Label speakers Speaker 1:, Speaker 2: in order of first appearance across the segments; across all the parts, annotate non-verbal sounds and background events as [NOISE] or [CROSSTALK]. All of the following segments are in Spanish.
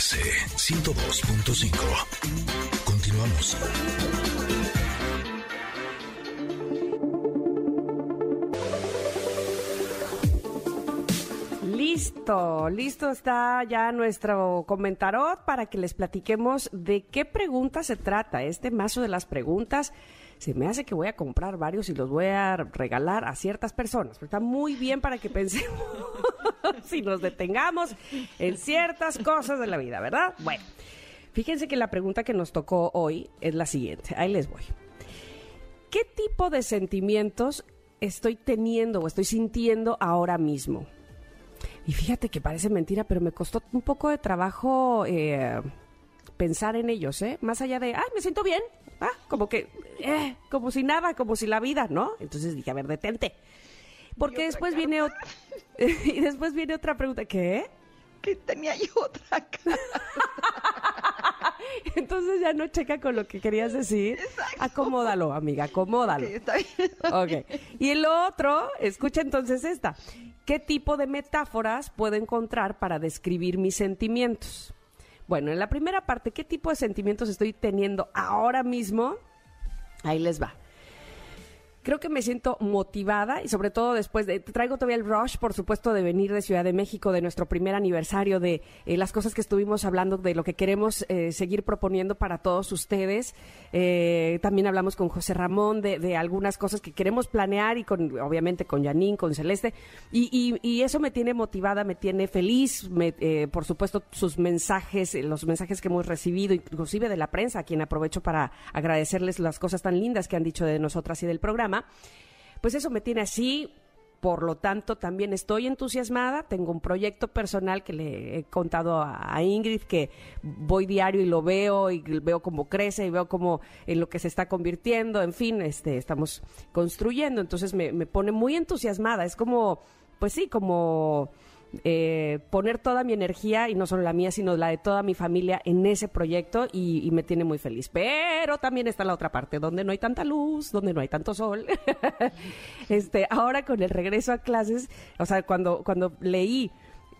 Speaker 1: MBS 102.5. Continuamos.
Speaker 2: Listo, está ya nuestro comentarot para que les platiquemos de qué pregunta se trata. Este mazo de las preguntas se me hace que voy a comprar varios y los voy a regalar a ciertas personas. Pero está muy bien para que pensemos [LAUGHS] si nos detengamos en ciertas cosas de la vida, ¿verdad? Bueno, fíjense que la pregunta que nos tocó hoy es la siguiente. Ahí les voy. ¿Qué tipo de sentimientos estoy teniendo o estoy sintiendo ahora mismo? Y fíjate que parece mentira, pero me costó un poco de trabajo eh, pensar en ellos, ¿eh? Más allá de, ay, me siento bien, ah, como que, eh, como si nada, como si la vida, ¿no? Entonces dije, a ver, detente. Porque después viene, [LAUGHS] y después viene otra pregunta, ¿qué?
Speaker 3: Que tenía yo otra cara. [LAUGHS]
Speaker 2: Entonces ya no checa con lo que querías decir. Acomódalo, amiga, acomódalo.
Speaker 3: Ok, está bien.
Speaker 2: Ok. Y el otro, escucha entonces esta. ¿Qué tipo de metáforas puedo encontrar para describir mis sentimientos? Bueno, en la primera parte, ¿qué tipo de sentimientos estoy teniendo ahora mismo? Ahí les va. Creo que me siento motivada y sobre todo después de, traigo todavía el rush, por supuesto, de venir de Ciudad de México, de nuestro primer aniversario, de eh, las cosas que estuvimos hablando, de lo que queremos eh, seguir proponiendo para todos ustedes. Eh, también hablamos con José Ramón de, de algunas cosas que queremos planear y con, obviamente, con Janine, con Celeste. Y, y- y eso me tiene motivada, me tiene feliz. me- eh, por supuesto, sus mensajes, eh, los mensajes que hemos recibido, inclusive de la prensa, a quien aprovecho para agradecerles las cosas tan lindas que han dicho de nosotras y del programa pues eso me tiene así. Por lo tanto, también estoy entusiasmada. Tengo un proyecto personal que le he contado a, Ingrid, que voy diario y lo veo y veo cómo crece y veo cómo en lo que se está convirtiendo. En fin, este, estamos construyendo. Entonces me, me pone muy entusiasmada. Es como, pues sí, como eh, poner toda mi energía, y no solo la mía, sino la de toda mi familia en ese proyecto y, y me tiene muy feliz. Pero también está la otra parte, donde no hay tanta luz, donde no hay tanto sol. [LAUGHS] este, ahora con el regreso a clases, o sea, cuando, cuando leí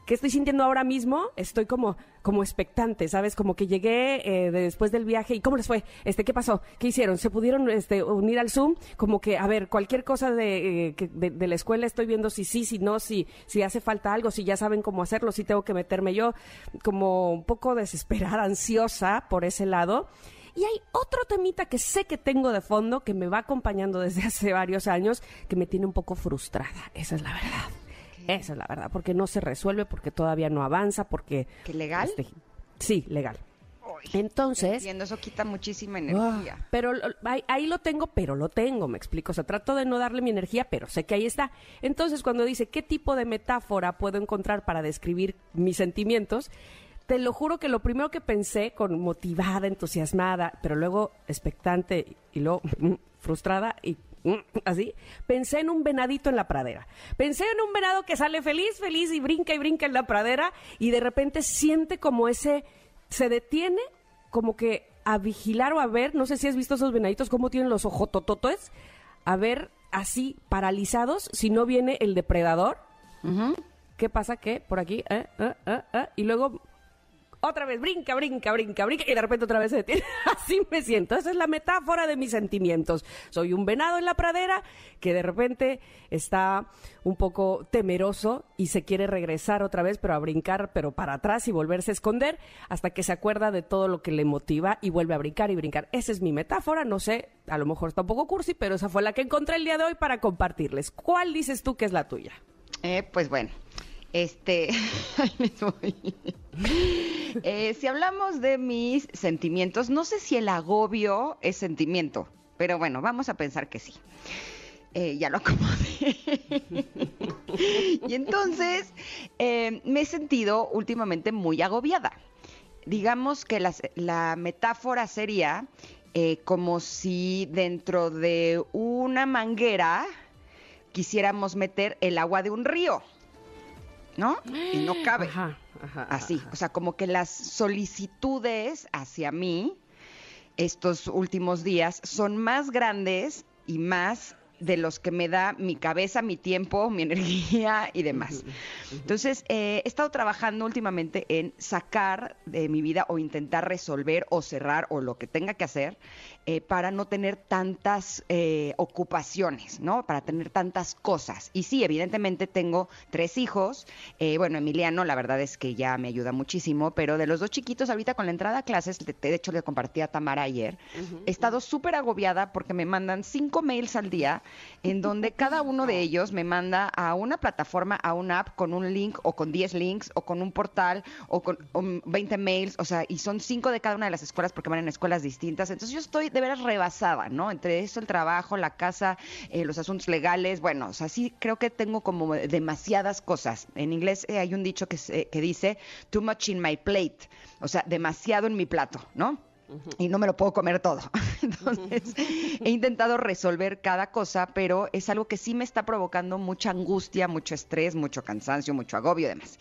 Speaker 2: ¿Qué estoy sintiendo ahora mismo? Estoy como, como expectante, ¿sabes? Como que llegué eh, de- después del viaje y ¿cómo les fue? Este, ¿Qué pasó? ¿Qué hicieron? ¿Se pudieron este, unir al Zoom? Como que, a ver, cualquier cosa de, eh, de, de la escuela estoy viendo si sí, si no, si, si hace falta algo, si ya saben cómo hacerlo, si tengo que meterme yo, como un poco desesperada, ansiosa por ese lado. Y hay otro temita que sé que tengo de fondo, que me va acompañando desde [LAUGHS] hace varios años, que me tiene un poco frustrada. Esa es la verdad. Esa es la verdad, porque no se resuelve, porque todavía no avanza, porque...
Speaker 3: ¿Que legal?
Speaker 2: este, sí, legal. Entonces...
Speaker 3: Entiendo, eso quita muchísima
Speaker 2: Ah,
Speaker 3: energía.
Speaker 2: pero lo- ahí, ahí lo tengo, pero lo tengo, me explico. O sea, trato de no darle mi energía, pero sé que ahí está. Entonces, cuando dice qué tipo de metáfora puedo encontrar para describir mis sentimientos, te lo juro que lo primero que pensé, con motivada, entusiasmada, pero luego expectante y luego [LAUGHS] frustrada y [CLEARS THROAT] así, pensé en un venadito en la pradera. Pensé en un venado que sale feliz, feliz y brinca y brinca en la pradera y de repente siente como ese, se detiene como que a vigilar o a ver, no sé si has visto esos venaditos, cómo tienen los ojotototes, a ver así paralizados si no viene el depredador. ¿Qué pasa? Que por aquí, eh, eh, eh, eh, y luego otra vez brinca, brinca, brinca, brinca, y de repente otra vez se detiene. [LAUGHS] Así me siento. Esa es la metáfora de mis sentimientos. Soy un venado en la pradera que de repente está un poco temeroso y se quiere regresar otra vez, pero a brincar, pero para atrás y volverse a esconder hasta que se acuerda de todo lo que le motiva y vuelve a brincar y brincar. Esa es mi metáfora. No sé, a lo mejor está un poco cursi, pero esa fue la que encontré el día de hoy para compartirles. ¿Cuál dices tú que es la tuya?
Speaker 3: Eh, pues bueno, este, [LAUGHS] ahí les. Eh, si hablamos de mis sentimientos, no sé si el agobio es sentimiento, pero bueno, vamos a pensar que sí. Eh, ya lo acomodé. y entonces eh, me he sentido últimamente muy agobiada. Digamos que las- la metáfora sería eh, como si dentro de una manguera quisiéramos meter el agua de un río, ¿no? Y no cabe.
Speaker 2: Ajá, ajá,
Speaker 3: Así,
Speaker 2: ajá.
Speaker 3: o sea, como que las solicitudes hacia mí estos últimos días son más grandes y más de los que me da mi cabeza, mi tiempo, mi [LAUGHS] energía y demás. Entonces, eh, he estado trabajando últimamente en sacar de mi vida o intentar resolver o cerrar o lo que tenga que hacer eh, para no tener tantas eh, ocupaciones, ¿no? Para tener tantas cosas. Y sí, evidentemente tengo tres hijos. bueno, Emiliano, la verdad es que ya me ayuda muchísimo, pero de los dos chiquitos, ahorita con la entrada a clases, de hecho le compartí a Tamara ayer, he estado súper agobiada porque me mandan cinco mails al día en donde cada uno de ellos me manda a una plataforma, a una app con un link o con 10 links o con un portal o con 20 mails, o sea, y son cinco de cada una de las escuelas porque van en escuelas distintas. Entonces yo estoy de veras rebasada, ¿no? Entre eso, el trabajo, la casa, eh, los asuntos legales, bueno, o sea, sí creo que tengo como demasiadas cosas. En inglés eh, hay un dicho que, que dice, too much in my plate, o sea, demasiado en mi plato, ¿no? y no me lo puedo comer todo. [LAUGHS] [LAUGHS] Entonces, he intentado resolver cada cosa, pero es algo que sí me está provocando mucha angustia, mucho estrés, mucho cansancio, mucho agobio y demás.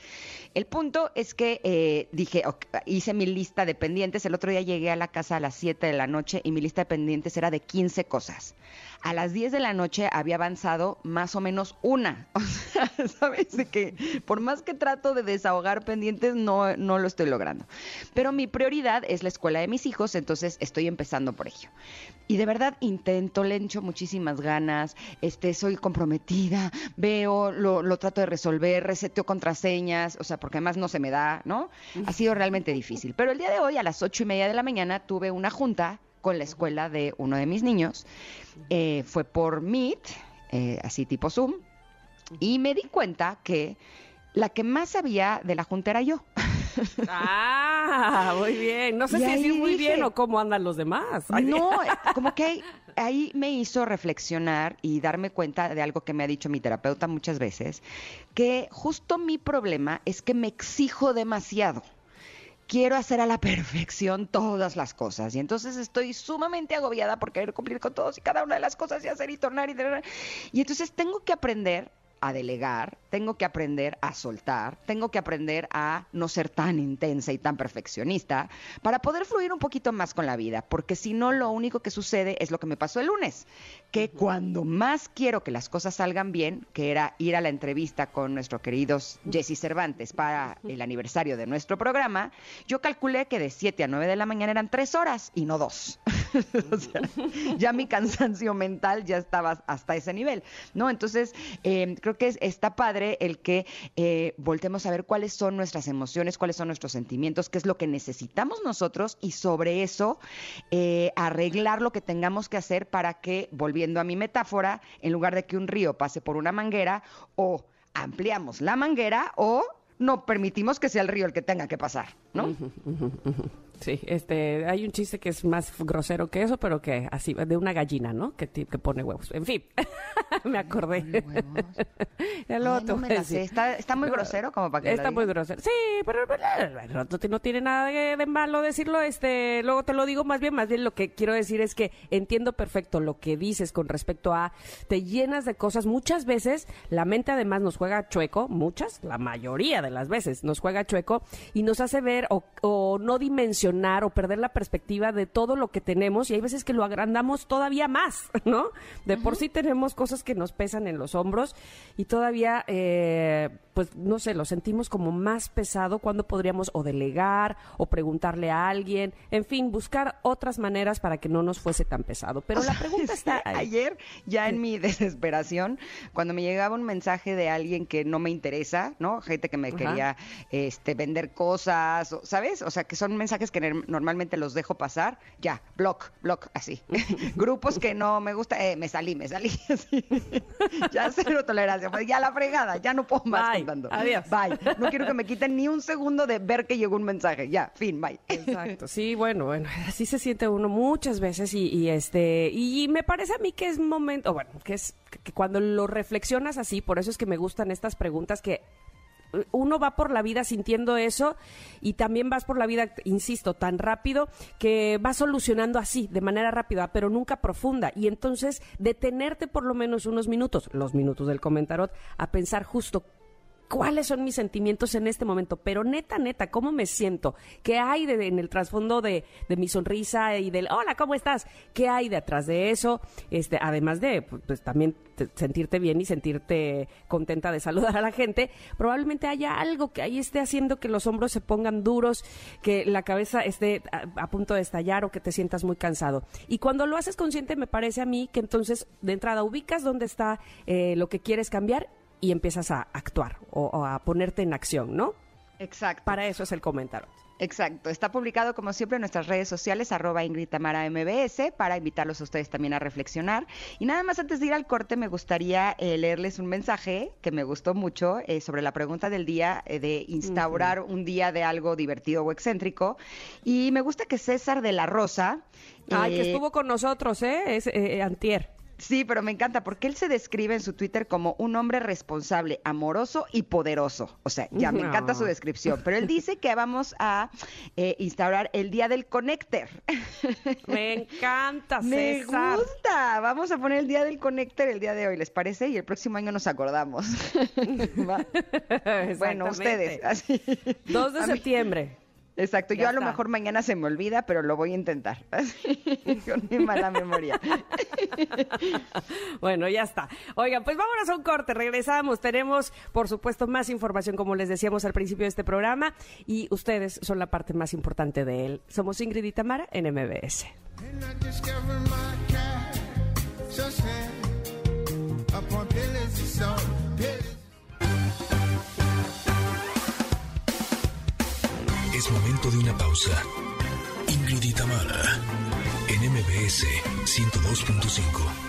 Speaker 3: El punto es que eh, dije, hice mi lista de pendientes. El otro día llegué a la casa a las 7 de la noche y mi lista de pendientes era de 15 cosas a las 10 de la noche había avanzado más o menos una. [LAUGHS] O sea, ¿sabes? De que por más que trato de desahogar pendientes, no, no lo estoy logrando. Pero mi prioridad es la escuela de mis hijos, entonces estoy empezando por ello. Y de verdad intento, le echo muchísimas ganas, este, soy comprometida, veo, lo, lo trato de resolver, reseteo contraseñas, o sea, porque además no se me da, ¿no? Ha sido realmente difícil. Pero el día de hoy, a las ocho y media de la mañana, tuve una junta con la escuela de uno de mis niños. Eh, fue por Meet, eh, así tipo Zoom, y me di cuenta que la que más sabía de la junta era yo.
Speaker 2: Ah, muy bien. No sé si es muy bien o cómo andan los demás.
Speaker 3: No, [LAUGHS] como que ahí me hizo reflexionar y darme cuenta de algo que me ha dicho mi terapeuta muchas veces, que justo mi problema es que me exijo demasiado quiero hacer a la [LAUGHS] perfección todas las cosas. Y entonces estoy sumamente agobiada por querer cumplir con todos y cada una de las cosas y hacer y tornar y... Y entonces tengo que aprender a delegar, tengo que aprender a soltar, tengo que aprender a no ser tan intensa y tan perfeccionista para poder fluir un poquito más con la vida, porque si no lo único que sucede es lo que me pasó el lunes, que cuando más quiero que las cosas salgan bien, que era ir a la entrevista con nuestro querido Jesse Cervantes para el aniversario de nuestro programa, yo calculé que de 7 a 9 de la mañana eran 3 horas y no 2. [LAUGHS] o sea, ya mi cansancio mental ya estaba hasta ese nivel, ¿no? Entonces, eh, creo que está padre el que eh, voltemos a ver cuáles son nuestras emociones, cuáles son nuestros sentimientos, qué es lo que necesitamos nosotros y sobre eso eh, arreglar lo que tengamos que hacer para que, volviendo a mi metáfora, en lugar de que un río pase por una manguera, o ampliamos la manguera o no permitimos que sea el río el que tenga que pasar, ¿no?
Speaker 2: Sí, este, hay un chiste que es más grosero que eso, pero que así, de una gallina, ¿no? Que, que pone huevos. En fin, [LAUGHS] me acordé. [LAUGHS]
Speaker 3: El otro. No está, está, muy grosero como para que
Speaker 2: Está muy grosero. Sí, pero, no tiene nada de, malo decirlo. Este, luego te lo digo más bien, más bien lo que quiero decir es que entiendo perfecto lo que dices con respecto a te llenas de cosas. Muchas veces la mente además nos juega chueco, muchas, la mayoría de las veces nos juega chueco y nos hace ver o, o no dimensionar o perder la perspectiva de todo lo que tenemos y hay veces que lo agrandamos todavía más, [LAUGHS] ¿no? De por sí tenemos cosas que nos pesan en los hombros y todavía, eh, pues no sé, lo sentimos como más pesado cuando podríamos o delegar o preguntarle a alguien, en fin, buscar otras maneras para que no nos fuese tan pesado. Pero la [LAUGHS] pregunta está
Speaker 3: Ayer, ya en mi [LAUGHS] desesperación, cuando me llegaba un mensaje de alguien que no me interesa, ¿no? Gente que me quería este, vender cosas, ¿sabes? O sea, que son mensajes que normalmente los dejo pasar, ya, block, block, así. [LAUGHS] Grupos que no me gusta, eh, me salí, me salí, [LAUGHS] así. ya cero tolerancia, pues ya la fregada, ya no puedo más
Speaker 2: bye, contando. Adiós.
Speaker 3: Bye. No quiero que me quiten ni un segundo de ver que llegó un mensaje, ya, fin, bye.
Speaker 2: Exacto, sí, bueno, bueno, así se siente uno muchas veces y, y este, y me parece a mí que es momento, bueno, que es que cuando lo reflexionas así, por eso es que me gustan estas preguntas que uno va por la vida sintiendo eso y también vas por la vida, insisto, tan rápido que vas solucionando así, de manera rápida, pero nunca profunda. Y entonces detenerte por lo menos unos minutos, los minutos del comentarot, a pensar justo cuáles son mis sentimientos en este momento, pero neta, neta, ¿cómo me siento? ¿Qué hay de, en el trasfondo de, mi sonrisa y del hola, ¿cómo estás? ¿Qué hay detrás de eso? Este, además de pues también sentirte bien y sentirte contenta de saludar a la gente, probablemente haya algo que ahí esté haciendo que los hombros se pongan duros, que la cabeza esté a, punto de estallar o que te sientas muy cansado. Y cuando lo haces consciente, me parece a mí que entonces de entrada ubicas dónde está eh, lo que quieres cambiar y empiezas a actuar o, a ponerte en acción, ¿no?
Speaker 3: Exacto.
Speaker 2: Para eso es el comentario.
Speaker 3: Exacto. Está publicado, como siempre, en nuestras redes sociales, arroba Ingrid Tamara MBS, para invitarlos a ustedes también a reflexionar. Y nada más antes de ir al corte, me gustaría eh, leerles un mensaje que me gustó mucho eh, sobre la pregunta del día eh, de instaurar un día de algo divertido o excéntrico. Y me gusta que César de la Rosa.
Speaker 2: Ay, que estuvo con nosotros, ¿eh? Es Antier.
Speaker 3: Sí, pero me encanta porque él se describe en su Twitter como un hombre responsable, amoroso y poderoso. O sea, ya me encanta su descripción. Pero él dice que vamos a eh, instaurar el día del connector. [LAUGHS]
Speaker 2: Me encanta,
Speaker 3: Me gusta. Vamos a poner el día del connector el día de hoy, ¿les parece? Y el próximo año nos acordamos. [LAUGHS] [LAUGHS] bueno, ustedes.
Speaker 2: 2 de septiembre.
Speaker 3: Exacto, yo a lo mejor mañana se me olvida, pero lo voy a intentar. [LAUGHS] Con mi mala memoria. [LAUGHS]
Speaker 2: bueno, ya está. Oigan, pues vámonos a un corte, regresamos. Tenemos, por supuesto, más información, como les decíamos al principio de este programa, y ustedes son la parte más importante de él. Somos Ingrid y Tamara en MBS.
Speaker 1: Es momento de una pausa. Ingrid Mara, en MBS 102.5.